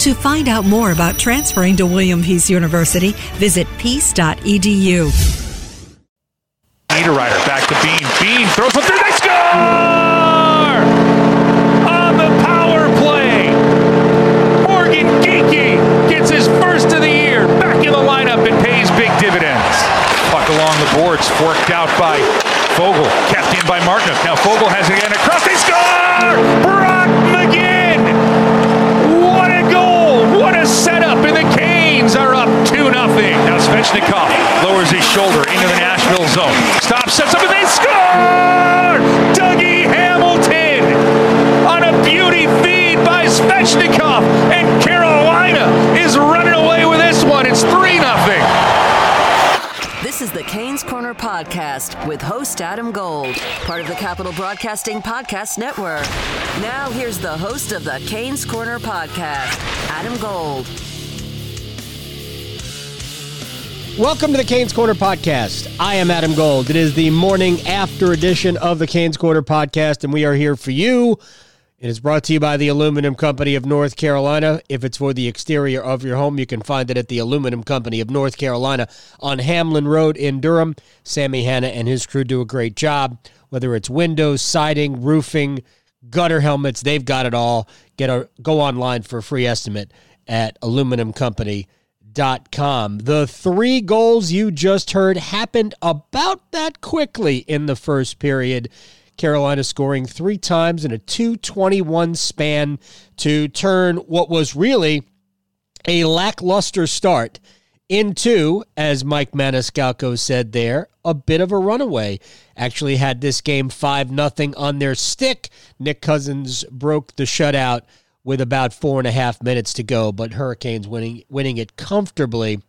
To find out more about transferring to William Peace University, visit peace.edu. Niederreiter back to Bean. Bean throws one through. They score! On the power play. Morgan Geekie gets his first of the year back in the lineup and pays big dividends. Puck along the boards, forked out by Foegele, kept in by Martinook. Now Foegele has it again across. They score! Brock 2 0. Now Svechnikov lowers his shoulder into the Nashville zone. Stop, sets up, and they score! Dougie Hamilton on a beauty feed by Svechnikov. And Carolina is running away with this one. It's 3 0. This is the Canes Corner Podcast with host Adam Gold, part of the Capital Broadcasting Podcast Network. Now, here's the host of the Canes Corner Podcast, Adam Gold. Welcome to the Canes Corner Podcast. I am Adam Gold. It is the morning after edition of the Canes Corner Podcast, and we are here for you. It is brought to you by the Aluminum Company of North Carolina. If it's for the exterior of your home, you can find it at the Aluminum Company of North Carolina on Hamlin Road in Durham. Sammy Hanna and his crew do a great job. Whether it's windows, siding, roofing, gutter helmets, they've got it all. Get a go online for a free estimate at aluminumcompany.com. The three goals you just heard happened about that quickly in the first period. Carolina scoring three times in a 221 span to turn what was really a lackluster start into, as Mike Maniscalco said there, a bit of a runaway. Actually had this game 5 nothing on their stick. Nick Cousins broke the shutout with about four and a half minutes to go, but Hurricanes winning winning it comfortably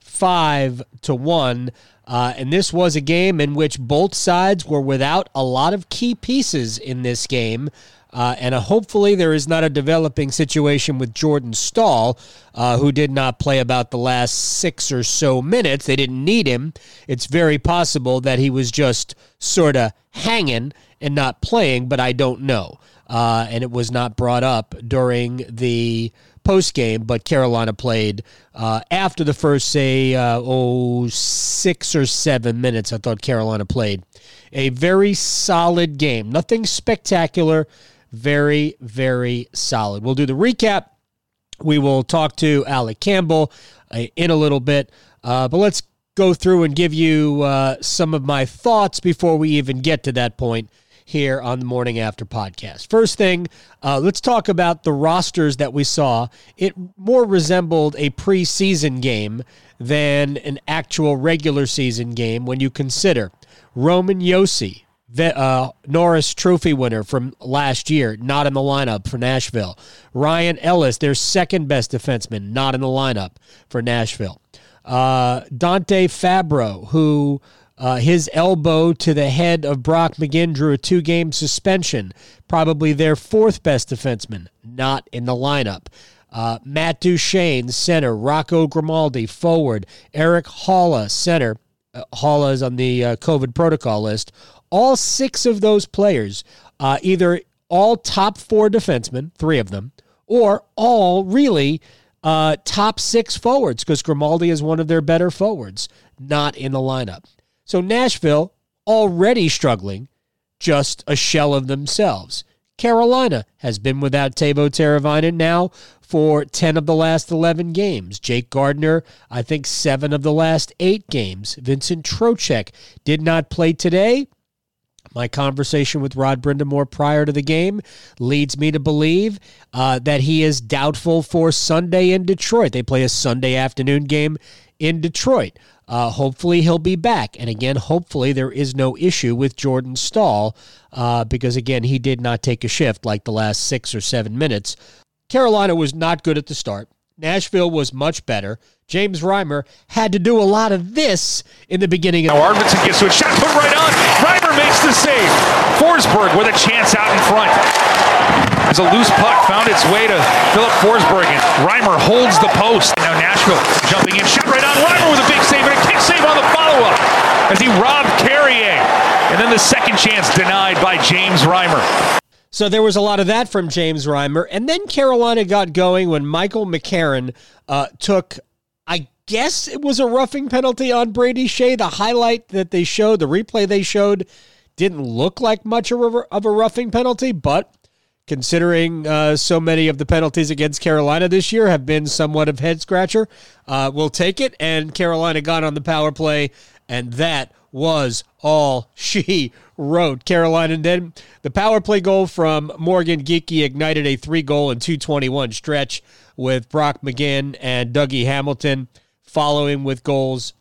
five to one. Uh, and this was a game in which both sides were without a lot of key pieces in this game. Uh, and uh, hopefully, there is not a developing situation with Jordan Staal, uh, who did not play about the last six or so minutes. They didn't need him. It's very possible that he was just sort of hanging and not playing, but I don't know. Uh, and it was not brought up during the post game, but Carolina played uh, after the first, say, uh, oh, six or seven minutes. I thought Carolina played a very solid game. Nothing spectacular, very, very solid. We'll do the recap. We will talk to Alec Campbell uh, in a little bit, uh, but let's go through and give you uh, some of my thoughts before we even get to that point here on the Morning After podcast. First thing, uh, let's talk about the rosters that we saw. It more resembled a preseason game than an actual regular season game when you consider Roman Josi, uh, Norris Trophy winner from last year, not in the lineup for Nashville. Ryan Ellis, their second best defenseman, not in the lineup for Nashville. Uh, Dante Fabbro, who uh, his elbow to the head of Brock McGinn drew a two game suspension. Probably their fourth best defenseman, not in the lineup. Uh, Matt Duchene, center. Rocco Grimaldi, forward. Erik Haula, center. Uh, Haula is on the uh, COVID protocol list. All six of those players, uh, either all top four defensemen, three of them, or all really uh, top six forwards, because Grimaldi is one of their better forwards, not in the lineup. So Nashville, already struggling, just a shell of themselves. Carolina has been without Teuvo Teravainen now for 10 of the last 11 games. Jake Gardner, I think, seven of the last eight games. Vincent Trocheck did not play today. My conversation with Rod Brind'Amour prior to the game leads me to believe uh, that he is doubtful for Sunday in Detroit. They play a Sunday afternoon game in Detroit. Uh, hopefully he'll be back. And again, hopefully there is no issue with Jordan Staal uh, because, again, he did not take a shift like the last six or seven minutes. Carolina was not good at the start. Nashville was much better. James Reimer had to do a lot of this in the beginning Now Arvidsson gets to it. Shot put right on. Makes the save. Forsberg with a chance out in front. As a loose puck found its way to Filip Forsberg, and Reimer holds the post. Now Nashville jumping in. Shot right on. Reimer with a big save and a kick save on the follow-up as he robbed Carrier. And then the second chance denied by James Reimer. So there was a lot of that from James Reimer. And then Carolina got going when Michael McCarron uh, took, guess it was a roughing penalty on Brady Skjei. The highlight that they showed, the replay they showed, didn't look like much of a, roughing penalty, but considering uh, so many of the penalties against Carolina this year have been somewhat of head scratcher, uh, we'll take it. And Carolina got on the power play, and that was all she wrote. Carolina then the power play goal from Morgan Geekie ignited a three goal and 221 stretch with Brock McGinn and Dougie Hamilton following with goals.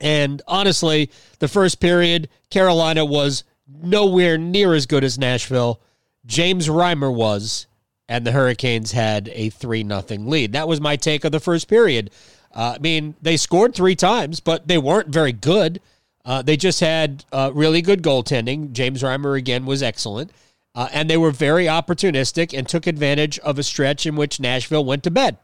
And honestly, the first period, Carolina was nowhere near as good as Nashville. James Reimer was, and the Hurricanes had a 3 nothing lead. That was my take of the first period. Uh, I mean, they scored three times, but they weren't very good. Uh, they just had uh, really good goaltending. James Reimer, again, was excellent. Uh, and they were very opportunistic and took advantage of a stretch in which Nashville went to bed.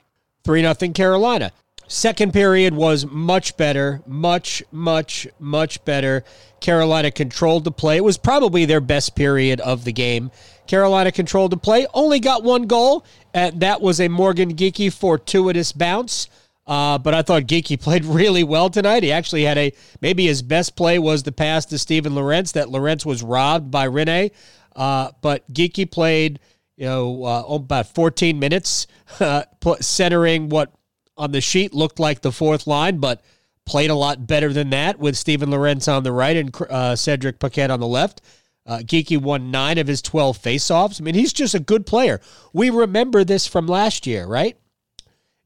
3 0 Carolina. Second period was much better, much, much, much better. Carolina controlled the play. It was probably their best period of the game. Carolina controlled the play, only got one goal, and that was a Morgan Geekie fortuitous bounce. Uh, but I thought Geekie played really well tonight. He actually had a maybe his best play was the pass to Steven Lorentz that Lorentz was robbed by Rinne. Uh, but Geekie played, you know, uh, about 14 minutes, centering what on the sheet looked like the fourth line, but played a lot better than that with Steven Lorentz on the right and uh, Cedric Paquette on the left. Uh, Geekie won nine of his 12 faceoffs. I mean, he's just a good player. We remember this from last year, right?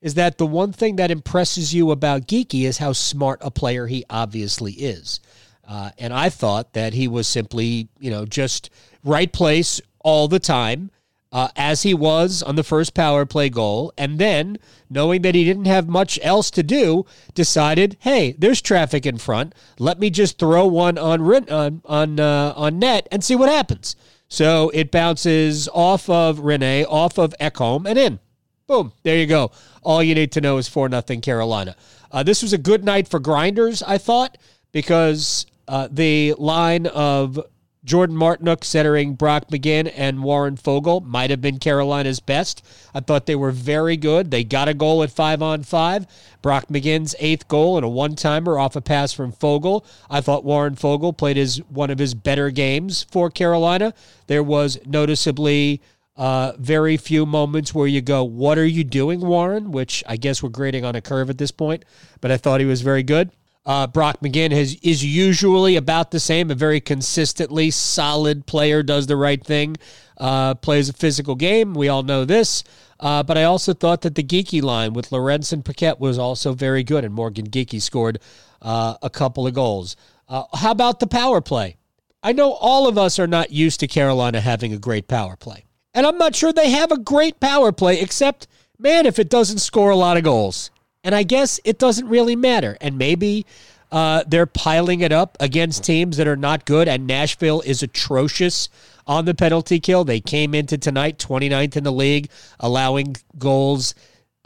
Is that the one thing that impresses you about Geekie is how smart a player he obviously is. Uh, and I thought that he was simply, you know, just right place all the time uh, as he was on the first power play goal, and then knowing that he didn't have much else to do, decided, "Hey, there's traffic in front. Let me just throw one on on on uh, on net and see what happens." So it bounces off of Rinne, off of Ekholm, and in. Boom! There you go. All you need to know is four nothing Carolina. Uh, this was a good night for grinders, I thought, because uh, the line of Jordan Martinook centering Brock McGinn and Warren Foegele might have been Carolina's best. I thought they were very good. They got a goal at five on five. Brock McGinn's eighth goal and a one timer off a pass from Foegele. I thought Warren Foegele played his one of his better games for Carolina. There was noticeably uh, very few moments where you go, What are you doing, Warren? Which I guess we're grading on a curve at this point, but I thought he was very good. Uh, Brock McGinn has, is usually about the same, a very consistently solid player, does the right thing, uh, plays a physical game. We all know this. Uh, but I also thought that the Geekie line with Lorentz and Paquette was also very good, and Morgan Geekie scored uh, a couple of goals. Uh, how about the power play? I know all of us are not used to Carolina having a great power play. And I'm not sure they have a great power play, except, man, if it doesn't score a lot of goals. And I guess it doesn't really matter. And maybe uh, they're piling it up against teams that are not good. And Nashville is atrocious on the penalty kill. They came into tonight 29th in the league, allowing goals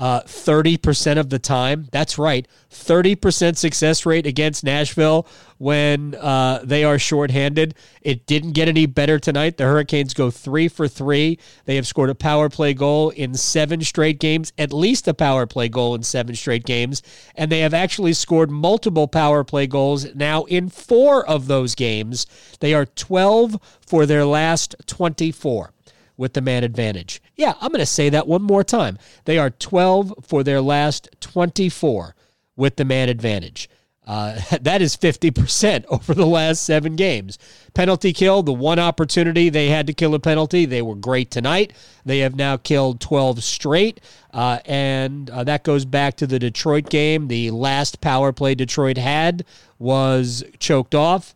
uh, 30% of the time. That's right. 30% success rate against Nashville when uh, they are shorthanded. It didn't get any better tonight. The Hurricanes go three for three. They have scored a power play goal in seven straight games, at least a power play goal in seven straight games. And they have actually scored multiple power play goals now in four of those games. They are 12 for their last 24 with the man advantage. Yeah, I'm going to say that one more time. They are 12 for their last 24 with the man advantage. Uh, that is 50% over the last seven games. Penalty kill, the one opportunity they had to kill a penalty, they were great tonight. They have now killed 12 straight. Uh, and uh, that goes back to the Detroit game. The last power play Detroit had was choked off.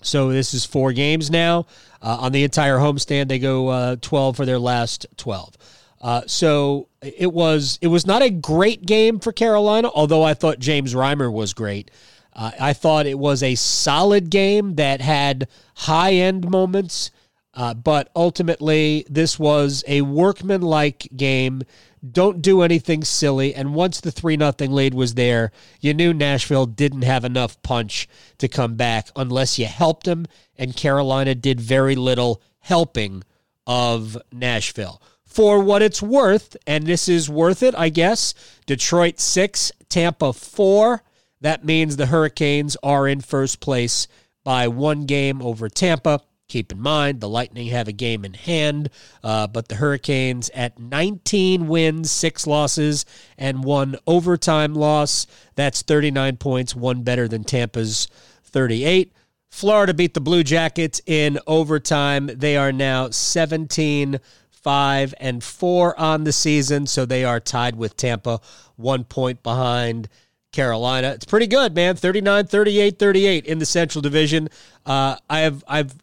So this is four games now. Uh, on the entire homestand, they go uh, 12 for their last 12. Uh, so it was it was not a great game for Carolina, although I thought James Reimer was great. Uh, I thought it was a solid game that had high end moments, uh, but ultimately this was a workman-like game. Don't do anything silly. And once the three nothing lead was there, you knew Nashville didn't have enough punch to come back unless you helped them. And Carolina did very little helping of Nashville for what it's worth, and this is worth it, I guess. Detroit six, Tampa four. That means the Hurricanes are in first place by one game over Tampa. Keep in mind, the Lightning have a game in hand, uh, but the Hurricanes at 19 wins, six losses, and one overtime loss. That's 39 points, one better than Tampa's 38. Florida beat the Blue Jackets in overtime. They are now 17 five and four on the season, so they are tied with Tampa, one point behind Carolina. It's pretty good, man. 39, 38, 38 in the Central Division. Uh, I have I've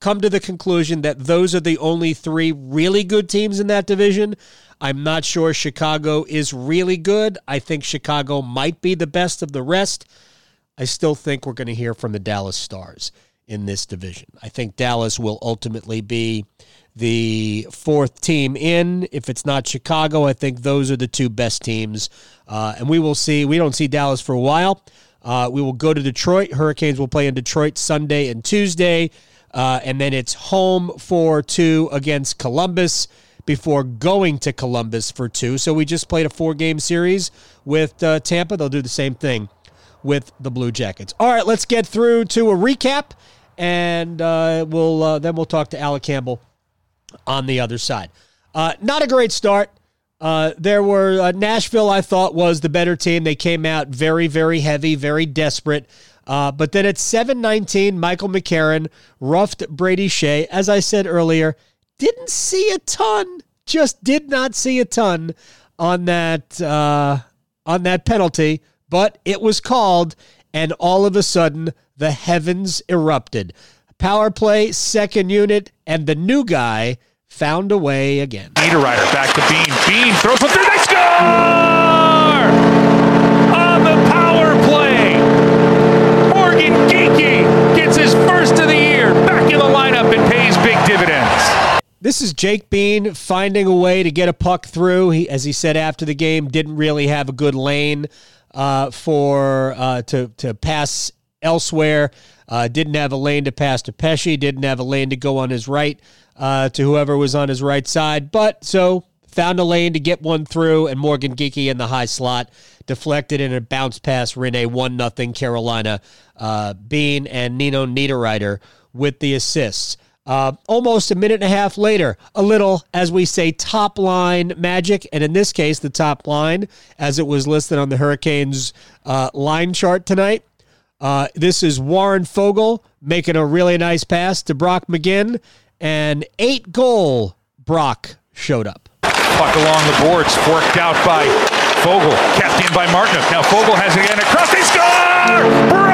come to the conclusion that those are the only three really good teams in that division. I'm not sure Chicago is really good. I think Chicago might be the best of the rest. I still think we're going to hear from the Dallas Stars in this division. I think Dallas will ultimately be the fourth team in. If it's not Chicago, I think those are the two best teams. Uh, and we will see. We don't see Dallas for a while. Uh, we will go to Detroit. Hurricanes will play in Detroit Sunday and Tuesday. Uh, and then it's home for two against Columbus before going to Columbus for two. So we just played a four game series with uh, Tampa. They'll do the same thing with the Blue Jackets. All right, let's get through to a recap, and uh, we'll uh, then we'll talk to Alec Campbell on the other side. Uh, not a great start. Uh, there were Nashville. I thought was the better team. They came out very, very heavy, very desperate. Uh, but then at 7:19, Michael McCarron roughed Brady Skjei. As I said earlier, didn't see a ton. Just did not see a ton on that uh, on that penalty, but it was called, and all of a sudden the heavens erupted. Power play, second unit, and the new guy found a way again. Niederreiter back to Bean. Bean throws one through. They score! On the power play. Morgan Geekie gets his first of the year back in the lineup and pays big dividends. This is Jake Bean finding a way to get a puck through. He, as he said after the game, didn't really have a good lane uh, for uh, to to pass elsewhere. Uh, didn't have a lane to pass to Pesce. Didn't have a lane to go on his right uh, to whoever was on his right side. But so found a lane to get one through, and Morgan Geekie in the high slot deflected and a bounce pass. Rinne one nothing Carolina. Uh, Bean and Nino Niederreiter with the assists. Uh, almost a minute and a half later, a little, as we say, top line magic. And in this case, the top line, as it was listed on the Hurricanes uh, line chart tonight, uh, this is Warren Foegele making a really nice pass to Brock McGinn, and eight goal Brock showed up. Puck along the boards, forked out by Foegele, kept in by Martinook. Now Foegele has it again across. They score!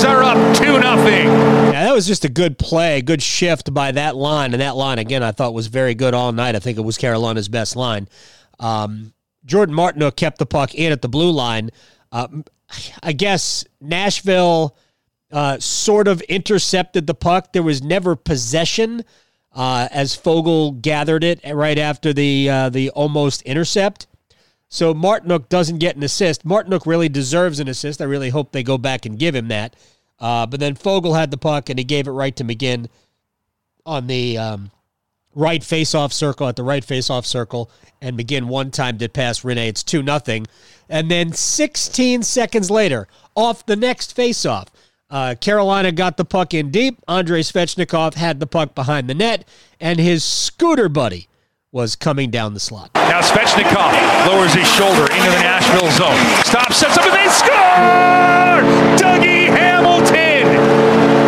Are up 2 nothing. Yeah, that was just a good play, good shift by that line. And that line, again, I thought was very good all night. I think it was Carolina's best line. Um, Jordan Martinook kept the puck in at the blue line. Uh, I guess Nashville uh, sort of intercepted the puck. There was never possession uh, as Foegele gathered it right after the uh, the almost intercept. So Martinook doesn't get an assist. Martinook really deserves an assist. I really hope they go back and give him that. Uh, but then Fogel had the puck and he gave it right to McGinn on the um, right face-off circle at the right face-off circle, and McGinn one time did pass Rinne. It's two nothing, and then 16 seconds later, off the next face-off, uh, Carolina got the puck in deep. Andrei Svechnikov had the puck behind the net, and his scooter buddy was coming down the slot. Now Svechnikov lowers his shoulder into the Nashville zone. Stops, sets up, and they score! Dougie Hamilton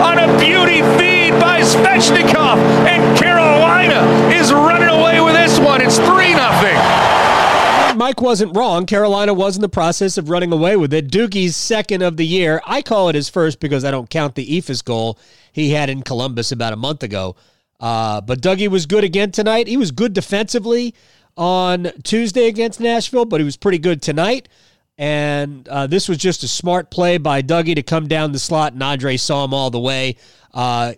on a beauty feed by Svechnikov, and Carolina is running away with this one. It's 3 nothing. Mike wasn't wrong. Carolina was in the process of running away with it. Dougie's second of the year. I call it his first because I don't count the Eephus goal he had in Columbus about a month ago. Uh, but Dougie was good again tonight. He was good defensively on Tuesday against Nashville, but he was pretty good tonight. And uh, this was just a smart play by Dougie to come down the slot, and Andre saw him all the way. Uh,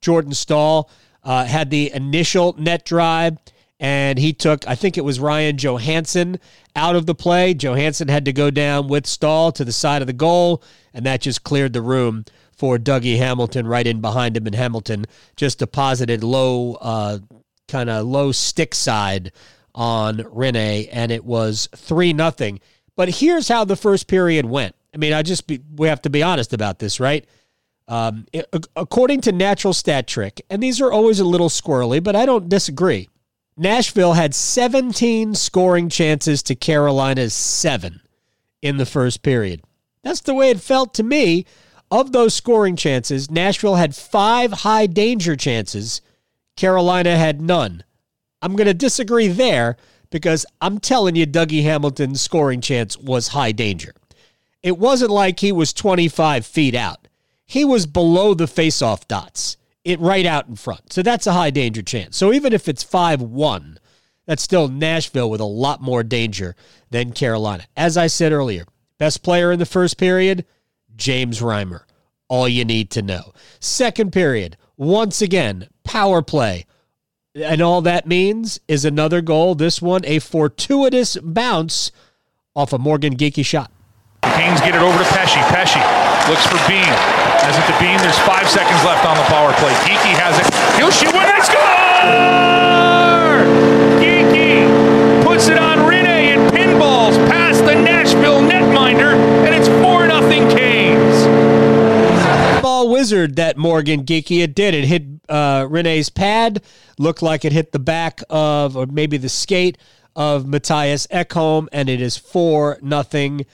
Jordan Staal uh, had the initial net drive and he took, I think it was Ryan Johansen out of the play. Johansen had to go down with Staal to the side of the goal, and that just cleared the room for Dougie Hamilton right in behind him. And Hamilton just deposited low, uh, kind of low stick side on Rinne, and it was 3 nothing. But here's how the first period went. I mean, I just be, we have to be honest about this, right? Um, it, according to Natural Stat Trick, and these are always a little squirrely, but I don't disagree. Nashville had 17 scoring chances to Carolina's seven in the first period. That's the way it felt to me. Of those scoring chances, Nashville had five high danger chances. Carolina had none. I'm going to disagree there because I'm telling you, Dougie Hamilton's scoring chance was high danger. It wasn't like he was 25 feet out, he was below the faceoff dots it right out in front. So that's a high danger chance. So even if it's 5 1, that's still Nashville with a lot more danger than Carolina. As I said earlier, best player in the first period, James Reimer. All you need to know. Second period, once again, power play. And all that means is another goal. This one, a fortuitous bounce off a Morgan Geekie shot. The Canes get it over to Pesce. Pesce looks for Bean. Has it to Bean. There's five seconds left on the power play. Geekie has it. He'll shoot one. They score! Geekie puts it on Ball wizard that Morgan Geekie. It did. It hit uh, Rinne's pad. Looked like it hit the back of, or maybe the skate of Matthias Ekholm, and it is 4 nothing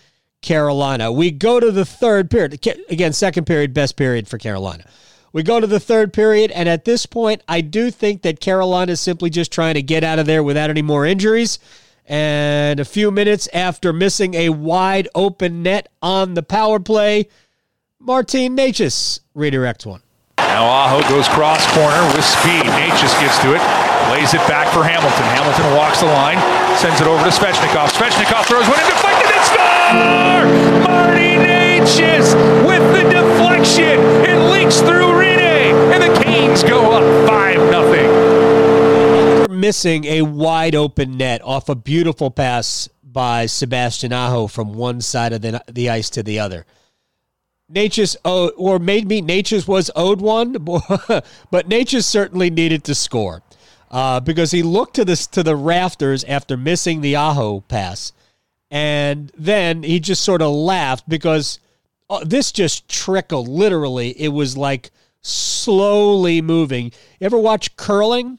Carolina. We go to the third period. Again, second period, best period for Carolina. We go to the third period, and at this point, I do think that Carolina is simply just trying to get out of there without any more injuries. And a few minutes after missing a wide open net on the power play, Martin Necas redirects one. Now Aho goes cross corner with speed. Necas gets to it, lays it back for Hamilton. Hamilton walks the line, sends it over to Svechnikov. Svechnikov throws one in deflected and scores! Marty Necas with the deflection. It leaks through Rinne, and the Canes go up 5 0. Missing a wide open net off a beautiful pass by Sebastian Aho from one side of the, the ice to the other. Necas, oh, or maybe Necas was owed one, but Necas certainly needed to score uh, because he looked to this to the rafters after missing the Aho pass and then he just sort of laughed because uh, this just trickled. Literally, it was like slowly moving. You ever watch curling?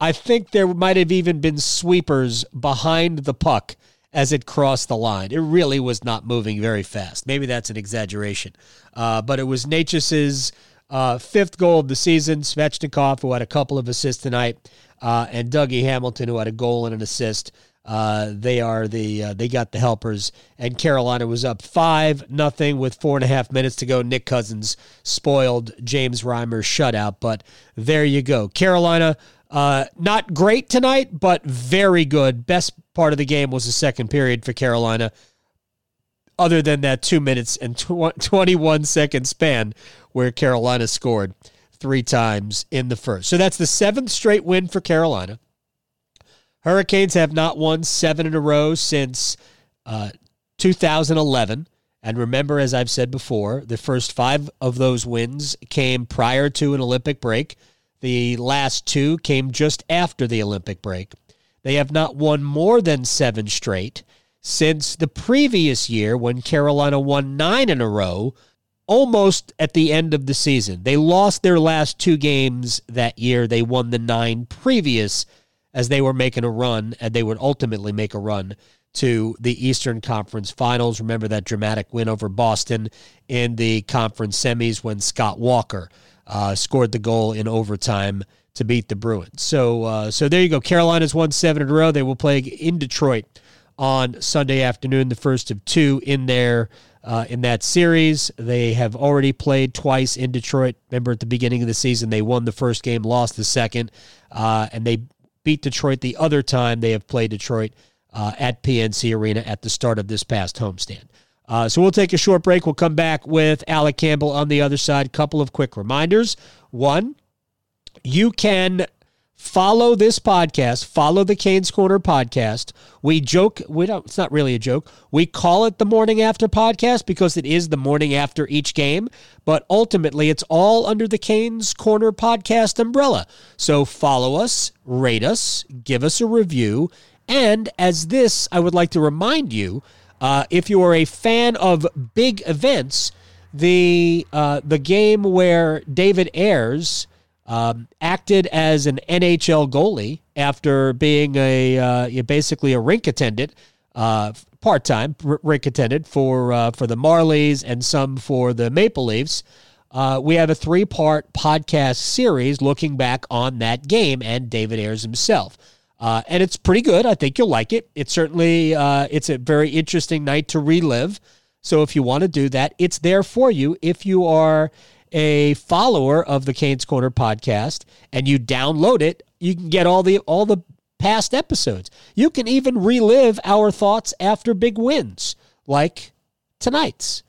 I think there might have even been sweepers behind the puck as it crossed the line. It really was not moving very fast. Maybe that's an exaggeration. Uh, but it was Necas's uh, fifth goal of the season. Svechnikov, who had a couple of assists tonight, uh, and Dougie Hamilton, who had a goal and an assist. Uh, they are the uh, they got the helpers, and Carolina was up five nothing with four and a half minutes to go. Nick Cousins spoiled James Reimer's shutout, but there you go. Carolina, uh, not great tonight, but very good. Best part of the game was the second period for Carolina. Other than that two minutes and tw- 21 second span where Carolina scored three times in the first. So that's the seventh straight win for Carolina. Hurricanes have not won seven in a row since uh, 2011. And remember, as I've said before, the first five of those wins came prior to an Olympic break. The last two came just after the Olympic break. They have not won more than seven straight since the previous year when Carolina won nine in a row, almost at the end of the season. They lost their last two games that year. They won the nine previous as they were making a run, and they would ultimately make a run to the Eastern Conference Finals. Remember that dramatic win over Boston in the conference semis when Scott Walker uh, scored the goal in overtime to beat the Bruins. So, uh, so there you go. Carolina's won seven in a row. They will play in Detroit on Sunday afternoon, the first of two in there uh, in that series. They have already played twice in Detroit. Remember at the beginning of the season, they won the first game, lost the second, uh, and they beat Detroit the other time they have played Detroit uh, at PNC Arena at the start of this past homestand. Uh, so we'll take a short break. We'll come back with Alec Campbell on the other side. Couple of quick reminders. One, you can follow this podcast, follow the Canes Corner podcast. We joke, we don't it's not really a joke. We call it the morning after podcast because it is the morning after each game, but ultimately it's all under the Canes Corner podcast umbrella. So follow us, rate us, give us a review, and as this, I would like to remind you, uh, if you are a fan of big events, the uh, the game where David Ayres um, acted as an NHL goalie after being a uh, basically a rink attendant, uh, part time rink attendant for uh, for the Marlies and some for the Maple Leafs. Uh, we have a three part podcast series looking back on that game and David Ayres himself. Uh, and it's pretty good. I think you'll like it. It's certainly uh, it's a very interesting night to relive. So if you want to do that, it's there for you. If you are a follower of the Canes Corner podcast and you download it, you can get all the all the past episodes. You can even relive our thoughts after big wins, like tonight's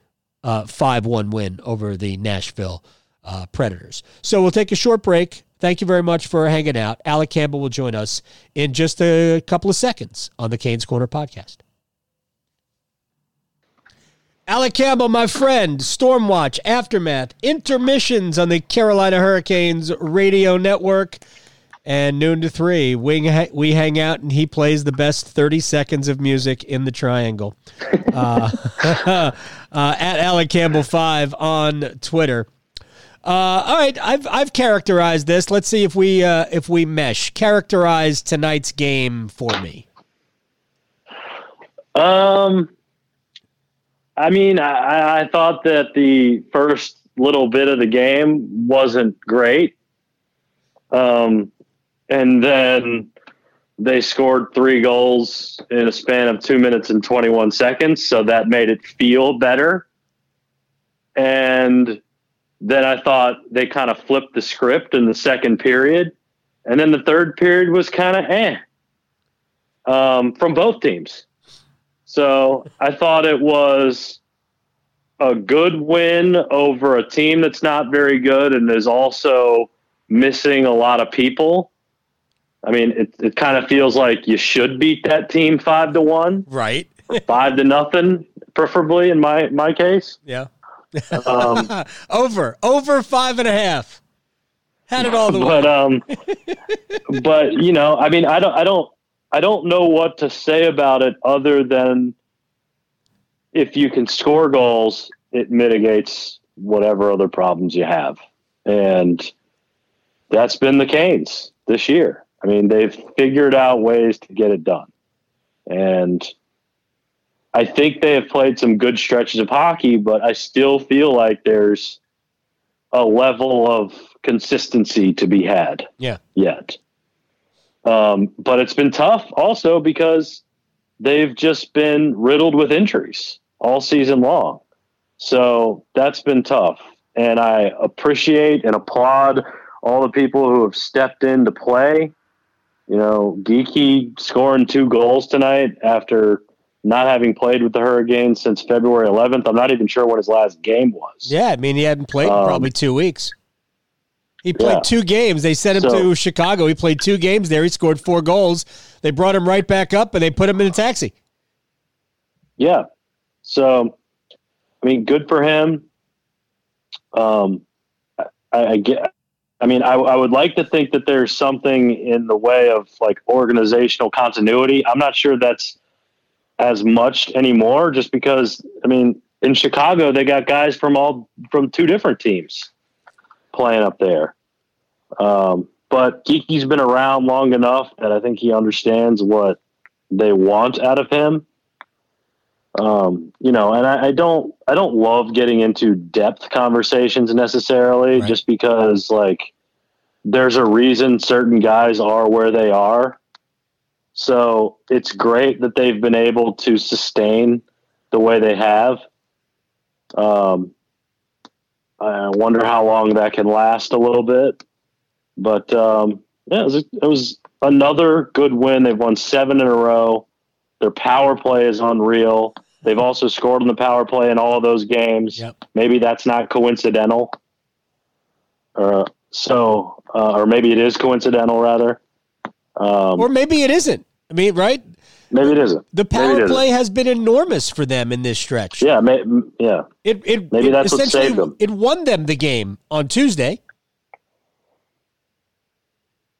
uh, 5 1 win over the Nashville uh, Predators. So we'll take a short break. Thank you very much for hanging out. Alec Campbell will join us in just a couple of seconds on the Canes Corner podcast. Alec Campbell, my friend, Stormwatch, Aftermath, intermissions on the Carolina Hurricanes radio network, and noon to three, we, hang out and he plays the best 30 seconds of music in the triangle. Uh, uh, at Alec Campbell 5 on Twitter. Uh, all right, I've I've characterized this. Let's see if we uh, if we mesh. Characterize tonight's game for me. Um, I mean, I, I thought that the first little bit of the game wasn't great. Um, and then they scored three goals in a span of two minutes and 21 seconds. So that made it feel better. And then I thought they kind of flipped the script in the second period. And then the third period was kind of eh um, from both teams. So I thought it was a good win over a team that's not very good and is also missing a lot of people. I mean, it, it kind of feels like you should beat that team five to one, right? five to nothing, preferably in my my case. Yeah. um, over over five and a half. Had it all the but, way. um, but you know, I mean, I don't, I don't, I don't know what to say about it other than if you can score goals, it mitigates whatever other problems you have. And that's been the Canes this year. I mean, they've figured out ways to get it done. And I think they have played some good stretches of hockey, but I still feel like there's a level of consistency to be had. Yeah. Yet. Um, but it's been tough also because they've just been riddled with injuries all season long. So that's been tough. And I appreciate and applaud all the people who have stepped in to play. You know, Geekie scoring two goals tonight after not having played with the Hurricanes since February 11th. I'm not even sure what his last game was. Yeah, I mean, he hadn't played um, in probably two weeks. He played yeah. two games. They sent him so, to Chicago. He played two games there. He scored four goals. They brought him right back up and they put him in a taxi. Yeah. So, I mean, good for him. Um, I, I get. I mean, I, I would like to think that there's something in the way of like organizational continuity. I'm not sure that's as much anymore, just because I mean, in Chicago they got guys from all from two different teams playing up there. Um, but Geekie's been around long enough that I think he understands what they want out of him. Um, you know, and I, I, don't I don't love getting into depth conversations necessarily, right. just because like there's a reason certain guys are where they are. So it's great that they've been able to sustain the way they have. Um, I wonder how long that can last a little bit, but um, yeah, it was, it was another good win. They've won seven in a row. Their power play is unreal. They've also scored on the power play in all of those games. Yep. Maybe that's not coincidental. Uh, so, uh, or maybe it is coincidental rather. Um, or maybe it isn't. I mean, right? Maybe it isn't. The power it isn't. play has been enormous for them in this stretch. Yeah, may, yeah. It, it, Maybe it that's what essentially saved them. it won them the game on Tuesday.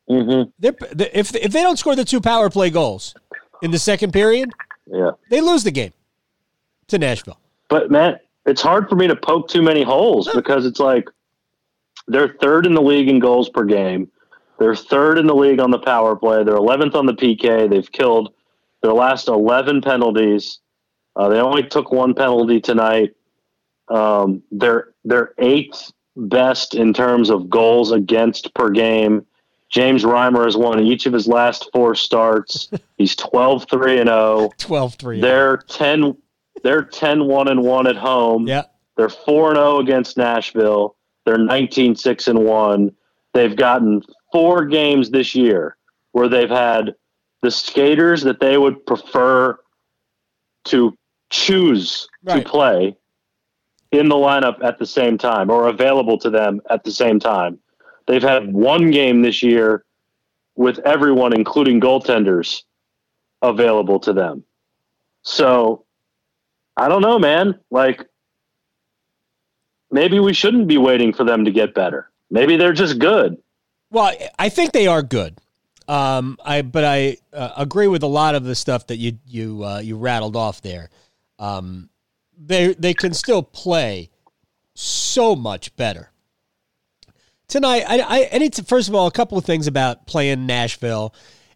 Mm-hmm. They're, if if they don't score the two power play goals in the second period, Yeah. they lose the game to Nashville. But man, it's hard for me to poke too many holes because it's like they're third in the league in goals per game. They're third in the league on the power play. They're 11th on the PK. They've killed their last 11 penalties. Uh, they only took one penalty tonight. Um, they're they're eighth best in terms of goals against per game. James Reimer has won each of his last four starts. He's 12 3 and 0. 12-3. They're 10 they're 10 1 and 1 at home. Yeah. They're 4 0 against Nashville. They're 19 6 and 1. They've gotten four games this year where they've had the skaters that they would prefer to choose Right. to play in the lineup at the same time or available to them at the same time. They've had one game this year with everyone, including goaltenders, available to them. So I don't know, man. Like maybe we shouldn't be waiting for them to get better. Maybe they're just good. Well, I think they are good. Um, I but I uh, agree with a lot of the stuff that you you uh, you rattled off there. Um, they they can still play so much better. Tonight, I, I it's first of all a couple of things about playing Nashville.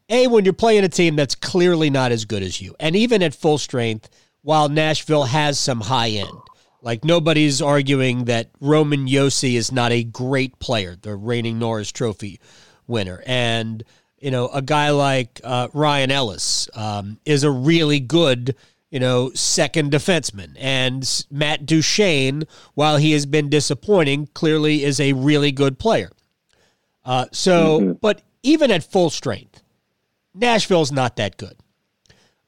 A, when you're playing a team that's clearly not as good as you, and even at full strength, while Nashville has some high end, like nobody's arguing that Roman Josi is not a great player, the reigning Norris Trophy winner, and you know a guy like uh, Ryan Ellis um, is a really good you know second defenseman, and Matt Duchene, while he has been disappointing, clearly is a really good player. Uh, so, but even at full strength, Nashville's not that good.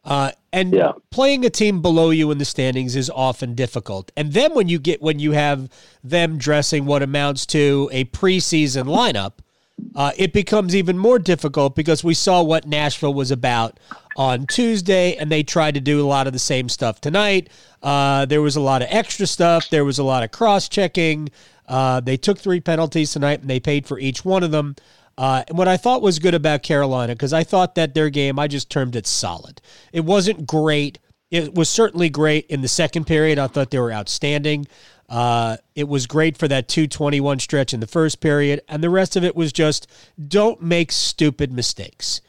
Uh, and Yeah. playing a team below you in the standings is often difficult. And then when you get when you have them dressing what amounts to a preseason lineup, uh, it becomes even more difficult because we saw what Nashville was about on Tuesday, and they tried to do a lot of the same stuff tonight. Uh, there was a lot of extra stuff. There was a lot of cross checking. Uh, they took three penalties tonight, and they paid for each one of them. Uh, and what I thought was good about Carolina, because I thought that their game, I just termed it solid. It wasn't great. It was certainly great in the second period. I thought they were outstanding. Uh, it was great for that 221 stretch in the first period. And the rest of it was just don't make stupid mistakes.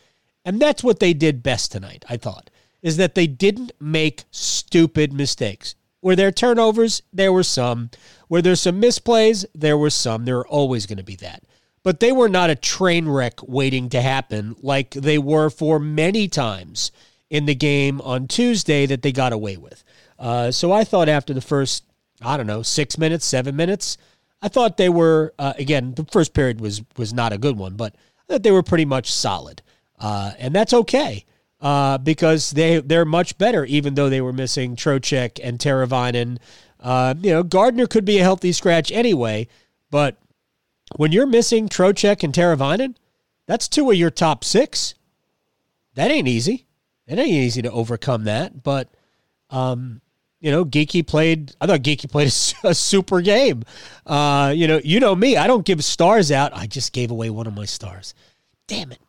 And that's what they did best tonight, I thought, is that they didn't make stupid mistakes. Were there turnovers? There were some. Were there some misplays? There were some. There are always going to be that. But they were not a train wreck waiting to happen like they were for many times in the game on Tuesday that they got away with. Uh, so I thought after the first, I don't know, six minutes, seven minutes, I thought they were uh, again. The first period was was not a good one, but I thought they were pretty much solid, uh, and that's okay uh, because they they're much better, even though they were missing Trocheck and Teravainen. Uh, you know, Gardner could be a healthy scratch anyway, but when you're missing Trocheck and Teravainen, that's two of your top six. That ain't easy. It ain't easy to overcome that, but um, you know, Geekie played. I thought Geekie played a, a super game. Uh, you know, you know me. I don't give stars out. I just gave away one of my stars. Damn it.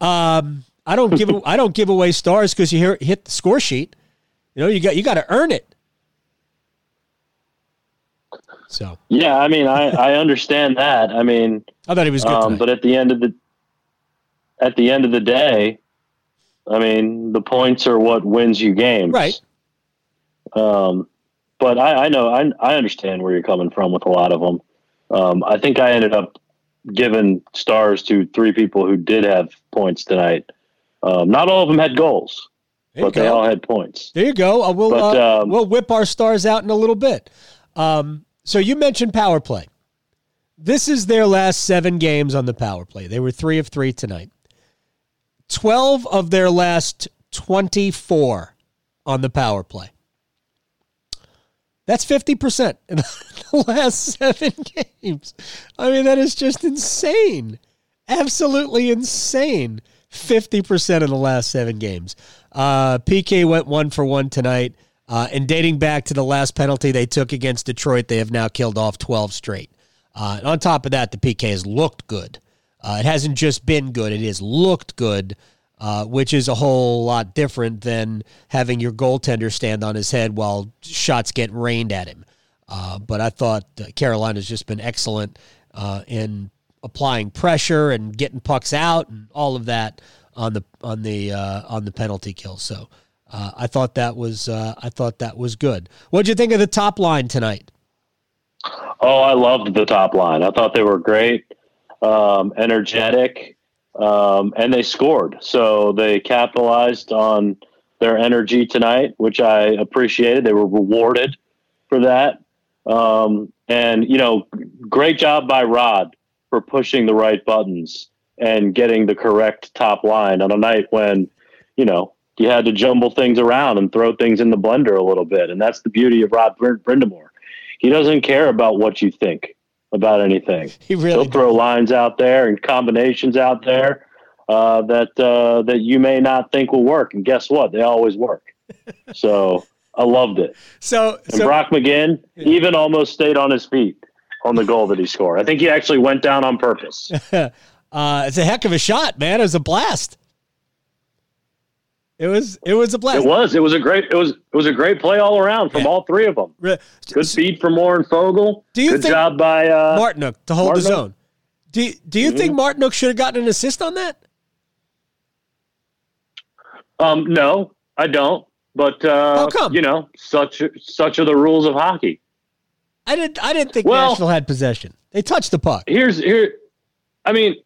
Um, I don't give. I don't give away stars because you hear, hit the score sheet. You know, you got you got to earn it. So Yeah, I mean, I, I understand that. I mean, I thought he was good. um, but at the end of the at the end of the day, I mean, the points are what wins you games. right. Um, but I, I know I, I understand where you're coming from with a lot of them. Um, I think I ended up giving stars to three people who did have points tonight. Um, not all of them had goals, but they all had points. There you go. Uh, we'll But, uh, um, we'll whip our stars out in a little bit. Um, so you mentioned power play. This is their last seven games on the power play. They were three of three tonight. Twelve of their last twenty-four on the power play. That's fifty percent in the last seven games. I mean, that is just insane. Absolutely insane. 50% in the last seven games. Uh, PK went one for one tonight. Uh, and dating back to the last penalty they took against Detroit, they have now killed off 12 straight. Uh, and on top of that, the PK has looked good. Uh, it hasn't just been good, it has looked good, uh, which is a whole lot different than having your goaltender stand on his head while shots get rained at him. Uh, but I thought Carolina's just been excellent uh, in applying pressure and getting pucks out and all of that on the on the uh, on the penalty kill. So uh, I thought that was uh, I thought that was good. What'd you think of the top line tonight? Oh, I loved the top line. I thought they were great, um, energetic, um, and they scored. So they capitalized on their energy tonight, which I appreciated. They were rewarded for that. Um, and, you know, great job by Rod for pushing the right buttons and getting the correct top line on a night when, you know, you had to jumble things around and throw things in the blender a little bit. And that's the beauty of Rod Brind- Brind'Amour. He doesn't care about what you think about anything. He really He'll throw lines out there and combinations out there uh, that uh, that you may not think will work. And guess what? They always work. so I loved it. So, And so Brock McGinn even almost stayed on his feet on the goal that he scored. I think he actually went down on purpose. uh, it's a heck of a shot, man. It was a blast. It was it was a blast. It was. It was a great. It was. It was a great play all around from Yeah. all three of them. Good feed from Warren Foegele. Do you Good think- job by uh, Martinook to hold the Martinook? zone. Do you, do you think Martinook should have gotten an assist on that? Um, no, I don't. But uh, How come? you know, such such are the rules of hockey. I didn't I didn't think Well- Nashville had possession. They touched the puck. Here's here. I mean,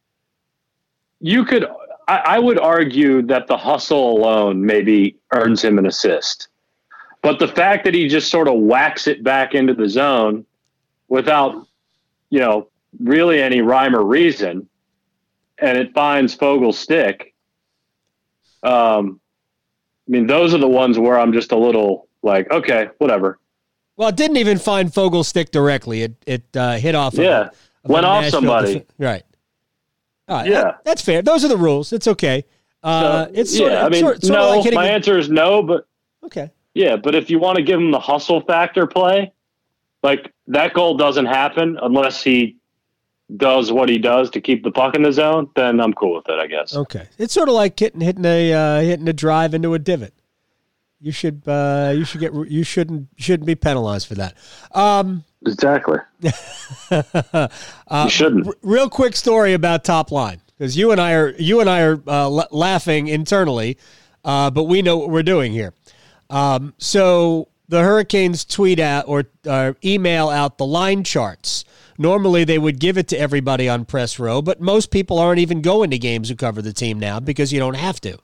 you could. I, I would argue that the hustle alone maybe earns him an assist, but the fact that he just sort of whacks it back into the zone without, you know, really any rhyme or reason, and it finds Foegele's stick. Um, I mean, those are the ones where I'm just a little like, okay, whatever. Well, it didn't even find Foegele's stick directly. It it uh, hit off. Of Yeah. a- of Went off Nashville somebody. right. Right. Yeah. that- that's fair. Those are the rules. It's okay. Uh, So, it's sort yeah, of, I mean, sort, sort no. like my the- answer is no, but okay. Yeah, but if you want to give him the hustle factor play, like that goal doesn't happen unless he does what he does to keep the puck in the zone, then I'm cool with it, I guess. Okay. It's sort of like hitting hitting a uh, hitting a drive into a divot. You should uh, you should get you shouldn't shouldn't be penalized for that. Um, Exactly. uh, you shouldn't. r- real quick story about top line because you and I are you and I are uh, la- laughing internally, uh, but we know what we're doing here. Um, so the Hurricanes tweet out or uh, email out the line charts. Normally they would give it to everybody on press row, but most people aren't even going to games who cover the team now because you don't have to.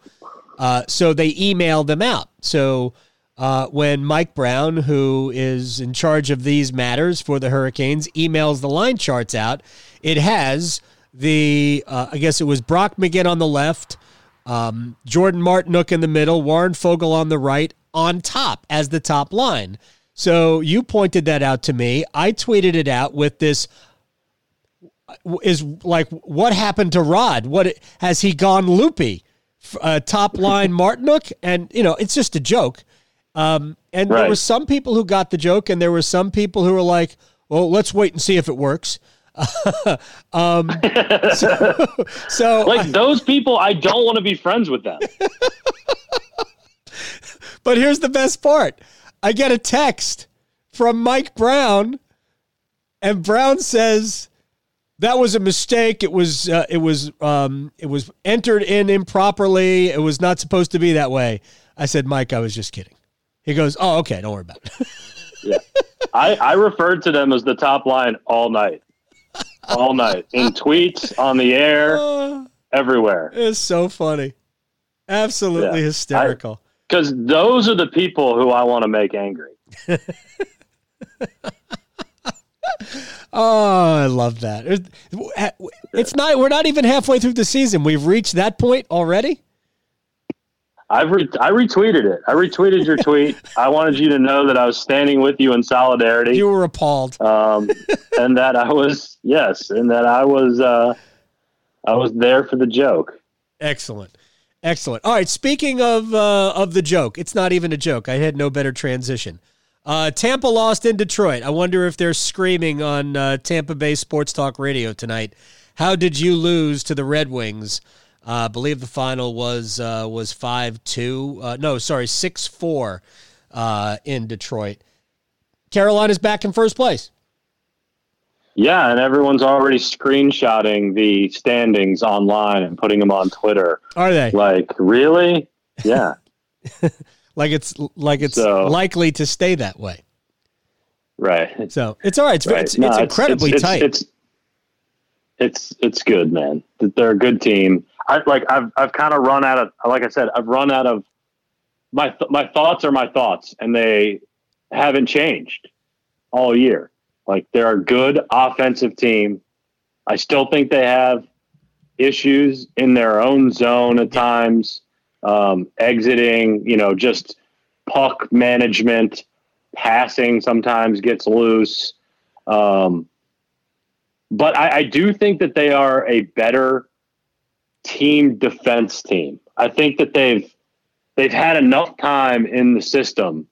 Uh, so they email them out. So uh, when Mike Brown, who is in charge of these matters for the Hurricanes, emails the line charts out, it has the, uh, I guess it was Brock McGinn on the left, um, Jordan Martinook in the middle, Warren Foegele on the right, on top as the top line. So you pointed that out to me. I tweeted it out with this is like what happened to Rod? What has he gone loopy? Uh, top line Martinook, and you know it's just a joke. Um, and there were some people who got the joke, and there were some people who were like, "Well, let's wait and see if it works." um, so, so Like those people, I don't want to be friends with them. But here's the best part. I get a text from Mike Brown, and Brown says that was a mistake. It was uh, it was um, it was entered in improperly. It was not supposed to be that way. I said, Mike, I was just kidding. He goes, Oh, okay, don't worry about it. I, I referred to them as the top line all night. All night. In tweets, on the air, Uh, everywhere. it's so funny. Absolutely Yeah. hysterical. Because those are the people who I want to make angry. oh, I love that. It's- not. We're not even halfway through the season. We've reached that point already. I've re- I retweeted it. I retweeted your tweet. I wanted you to know that I was standing with you in solidarity. You were appalled. um, and that I was yes, and that I was uh, I was there for the joke. Excellent. Excellent. All right. Speaking of uh, of the joke, it's not even a joke. I had no better transition. Uh, Tampa lost in Detroit. I wonder if they're screaming on uh, Tampa Bay Sports Talk Radio tonight. How did you lose to the Red Wings? Uh, I believe the final was uh, was five two. Uh, no, sorry, six four uh, in Detroit. Carolina's back in first place. Yeah, and everyone's already screenshotting the standings online and putting them on Twitter. Are they? Like, really? Yeah. Like it's like it's So- likely to stay that way. right. So it's all right. It's Right. it's, No, it's incredibly it's, tight. It's it's it's good, man. They're a good team. I like I've I've kind of run out of like I said I've run out of my th- my thoughts are my thoughts and they haven't changed all year. Like they're a good offensive team. I still think they have issues in their own zone at times, um, exiting. You know, just puck management, passing sometimes gets loose. Um, but I, I do think that they are a better team defense team. I think that they've they've had enough time in the system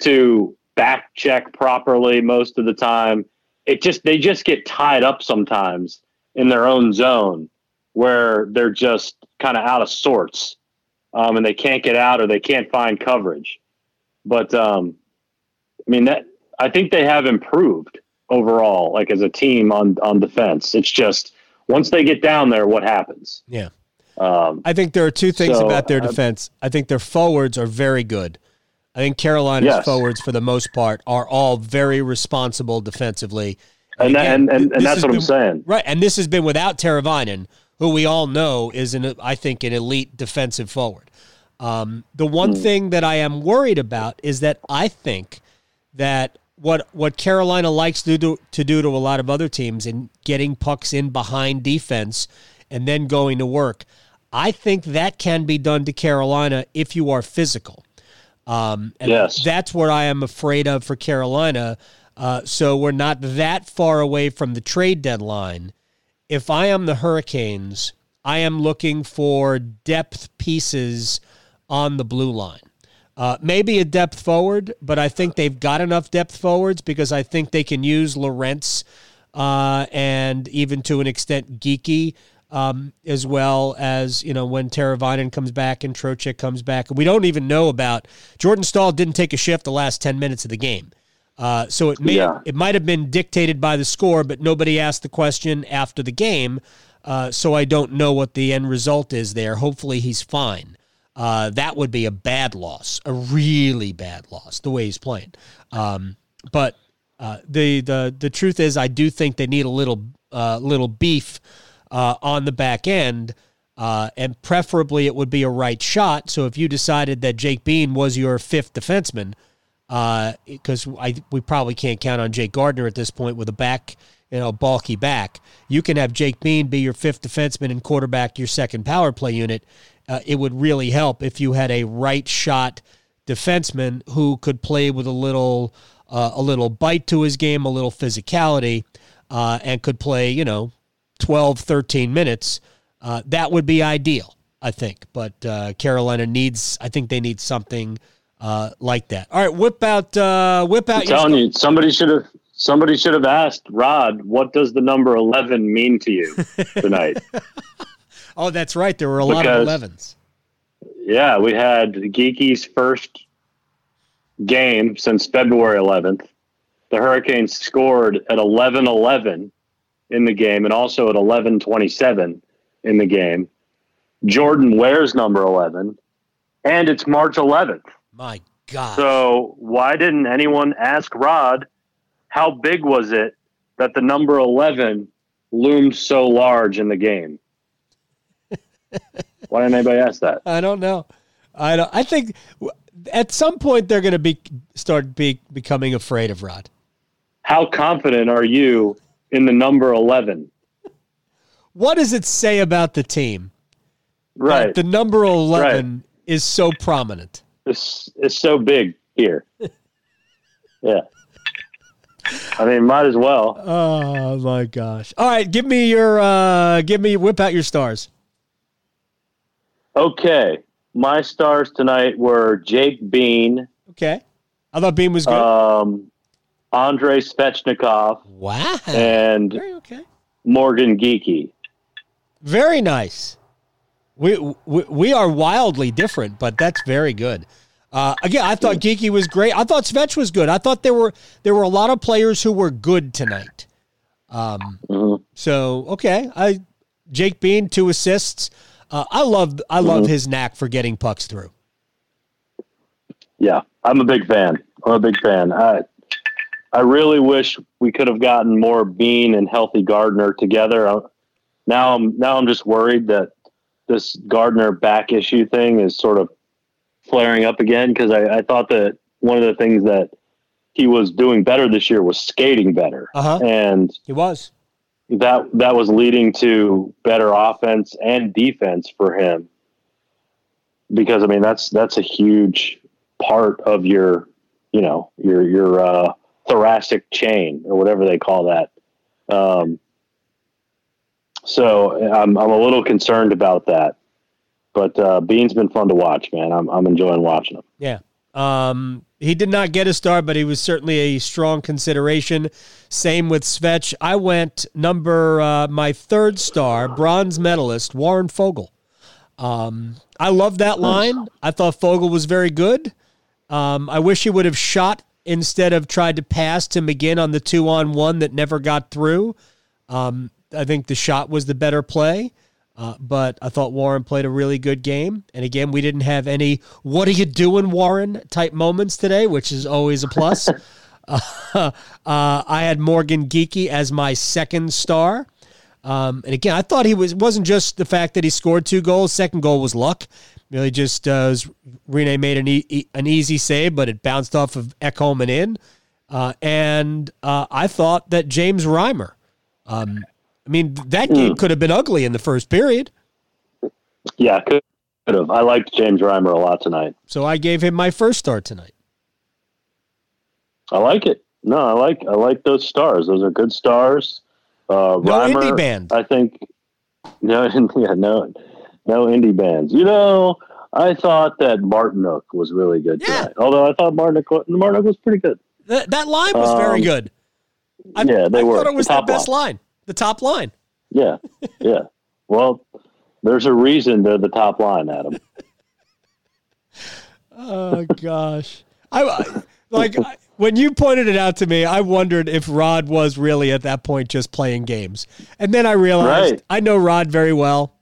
to back check properly most of the time. It just they just get tied up sometimes in their own zone where they're just kind of out of sorts um, and they can't get out or they can't find coverage. But um, I mean that I think they have improved overall, like as a team on on defense. It's just once they get down there, what happens? yeah. Um, I think there are two things So, about their uh, defense. I think their forwards are very good. I think Carolina's Yes. forwards, for the most part, are all very responsible defensively. and, that, again, and, and, and that's what I'm saying. Right, and this has been without Teravainen, who we all know is an, I think, an elite defensive forward. Um, the one Hmm. thing that I am worried about is that I think that what what Carolina likes to do to do to a lot of other teams in getting pucks in behind defense and then going to work, I think that can be done to Carolina if you are physical. Um, and Yes. that's what I am afraid of for Carolina. Uh, so we're not that far away from the trade deadline. If I am the Hurricanes, I am looking for depth pieces on the blue line. Uh, maybe a depth forward, but I think they've got enough depth forwards because I think they can use Lorentz uh, and even to an extent Geekie um, as well as you know when Teravainen comes back and Trocheck comes back. We don't even know about Jordan Staal didn't take a shift the last ten minutes of the game, uh, so it may Yeah. it might have been dictated by the score, but nobody asked the question after the game, uh, so I don't know what the end result is there. Hopefully he's fine. Uh, that would be a bad loss, a really bad loss, the way he's playing. Um, but uh, the the the truth is, I do think they need a little uh, little beef uh, on the back end, uh, and preferably it would be a right shot. So if you decided that Jake Bean was your fifth defenseman, because I we probably can't count on Jake Gardiner at this point with a back, you know, bulky back. You can have Jake Bean be your fifth defenseman and quarterback your second power play unit. Uh, it would really help if you had a right shot defenseman who could play with a little uh, a little bite to his game, a little physicality, uh, and could play, you know, 12, 13 minutes. Uh, that would be ideal, I think. But uh, Carolina needs, I think they need something uh, like that. All right, whip out, uh, whip out. I'm telling you, somebody should have somebody should have asked Rod, what does the number eleven mean to you tonight? Oh, that's right. There were a lot of 11s. yeah, we had Geekie's first game since February 11th. The Hurricanes scored at 11-11 in the game and also at 11-27 in the game. Jordan wears number 11 and it's March 11th. My God. So why didn't anyone ask Rod how big was it that the number 11 loomed so large in the game? Why didn't anybody ask that? I don't know. I don't. I think at some point they're going to be start be becoming afraid of Rod. How confident are you in the number eleven? What does it say about the team? Right. The number eleven is so prominent. It's it's so big here. yeah. I mean, might as well. Oh my gosh! All right, give me your uh give me whip out your stars. Okay. My stars tonight were Jake Bean, Okay, I thought Bean was good. um, Andrei Svechnikov, wow, and okay, Morgan Geekie. very nice. We, we we are wildly different, but that's very good. Uh, again, I thought Geekie was great. I thought Svech was good. I thought there were there were a lot of players who were good tonight. Um, Mhm. so okay, I Jake Bean two assists. Uh, I love I love his knack for getting pucks through. Yeah, I'm a big fan. I'm a big fan. I I really wish we could have gotten more Bean and Healthy Gardiner together. Uh, Now I'm now I'm just worried that this Gardiner back issue thing is sort of flaring up again because I, I thought that one of the things that he was doing better this year was skating better, Uh-huh. and He was. that that was leading to better offense and defense for him because I mean that's that's a huge part of your you know your your uh, thoracic chain or whatever they call that. Um, so I'm I'm a little concerned about that, but uh, Bean's been fun to watch, man. I'm I'm enjoying watching him. Yeah. Um, he did not get a star, but he was certainly a strong consideration. Same with Svech. I went number uh, my third star, bronze medalist Warren Foegele. Um, I love that line. I thought Foegele was very good. Um, I wish he would have shot instead of tried to pass to McGinn on the two on one that never got through. Um, I think the shot was the better play. Uh, but I thought Warren played a really good game. And again, we didn't have any "What are you doing, Warren?" type moments today, which is always a plus. uh, uh, I had Morgan Geekie as my second star. Um, and again, I thought he was wasn't just the fact that he scored two goals. Second goal was luck. Really, just uh, Rinne made an e- e- an easy save, but it bounced off of Ekholm and in. Uh, and uh, I thought that James Reimer. Um, I mean, that game could have been ugly in the first period. Yeah, could could have. I liked James Reimer a lot tonight. So I gave him my first star tonight. I like it. No, I like I like those stars. Those are good stars. Uh, No Reimer, indie band. I think. No, yeah, no, no indie bands. You know, I thought that Martinook was really good Yeah. tonight. Although I thought Martinook, Martinook was pretty good. That, that line was very Um, good. I, yeah, they I were. thought it was The the best line. The top line. Yeah, yeah. Well, there's a reason they're the top line, Adam. Oh gosh, I, I like I, when you pointed it out to me. I wondered if Rod was really at that point just playing games, and then I realized Right. I know Rod very well.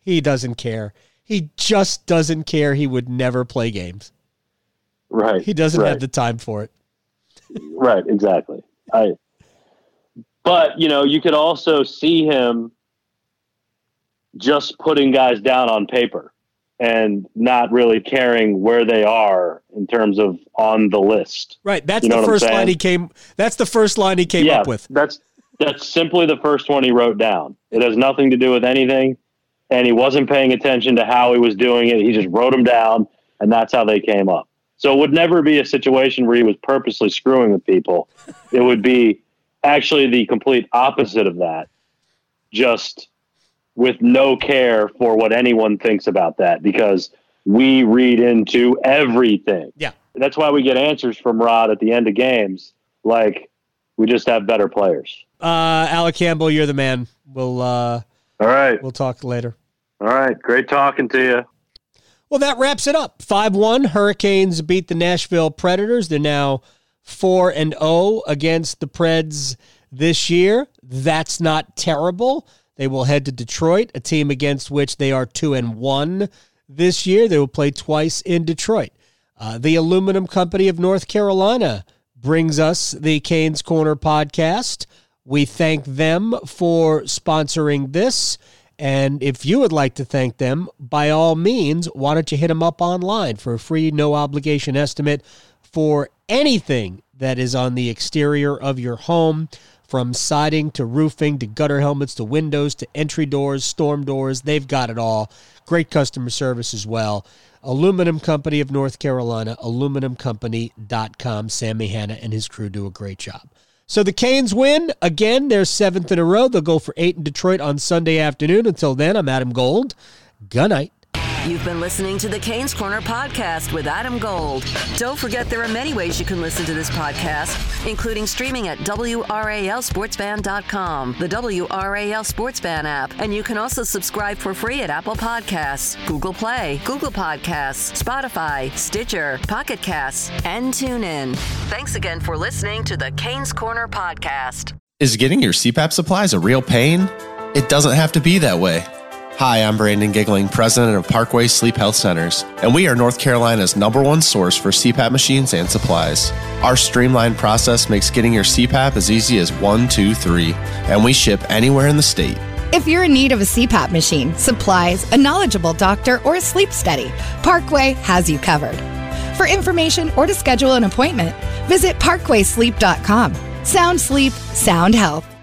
He doesn't care. He just doesn't care. He would never play games. Right. He doesn't right. have the time for it. Right, exactly. I but you know, you could also see him just putting guys down on paper and not really caring where they are in terms of on the list. Right. That's You know the first line he came. That's the first line he came yeah, up with. that's that's simply the first one he wrote down. It has nothing to do with anything, and he wasn't paying attention to how he was doing it. He just wrote them down, and that's how they came up. So it would never be a situation where he was purposely screwing with people. It would be actually the complete opposite of that, just with no care for what anyone thinks about that, because we read into everything. Yeah. That's why we get answers from Rod at the end of games, like we just have better players. Uh, Alec Campbell, you're the man. We'll uh, All right. we'll talk later. All right. Great talking to you. Well, that wraps it up. 5 1. Hurricanes beat the Nashville Predators. They're now 4 and 0 against the Preds this year. That's not terrible. They will head to Detroit, a team against which they are 2 and 1 this year. They will play twice in Detroit. Uh, the Aluminum Company of North Carolina brings us the Canes Corner podcast. We thank them for sponsoring this And if you would like to thank them, by all means, why don't you hit them up online for a free, no obligation estimate for anything that is on the exterior of your home, from siding to roofing to gutter helmets to windows to entry doors, storm doors. They've got it all. Great customer service as well. Aluminum Company of North Carolina, aluminumcompany.com. Sammy Hanna and his crew do a great job. So the Canes win. Again, they're seventh in a row. They'll go for eight in Detroit on Sunday afternoon. Until then, I'm Adam Gold. Good night. You've been listening to the Canes Corner podcast with Adam Gold. Don't forget there are many ways you can listen to this podcast, including streaming at WRALSportsFan.com, the WRAL Sports app, and you can also subscribe for free at Apple Podcasts, Google Play, Google Podcasts, Spotify, Stitcher, Pocket Casts, and TuneIn. Thanks again for listening to the Canes Corner podcast. Is getting your CPAP supplies a real pain? It doesn't have to be that way. Hi, I'm Brandon Giggling, president of Parkway Sleep Health Centers, and we are North Carolina's number one source for CPAP machines and supplies. Our streamlined process makes getting your CPAP as easy as one, two, three, and we ship anywhere in the state. If you're in need of a CPAP machine, supplies, a knowledgeable doctor, or a sleep study, Parkway has you covered. For information or to schedule an appointment, visit parkwaysleep.com. Sound sleep, sound health.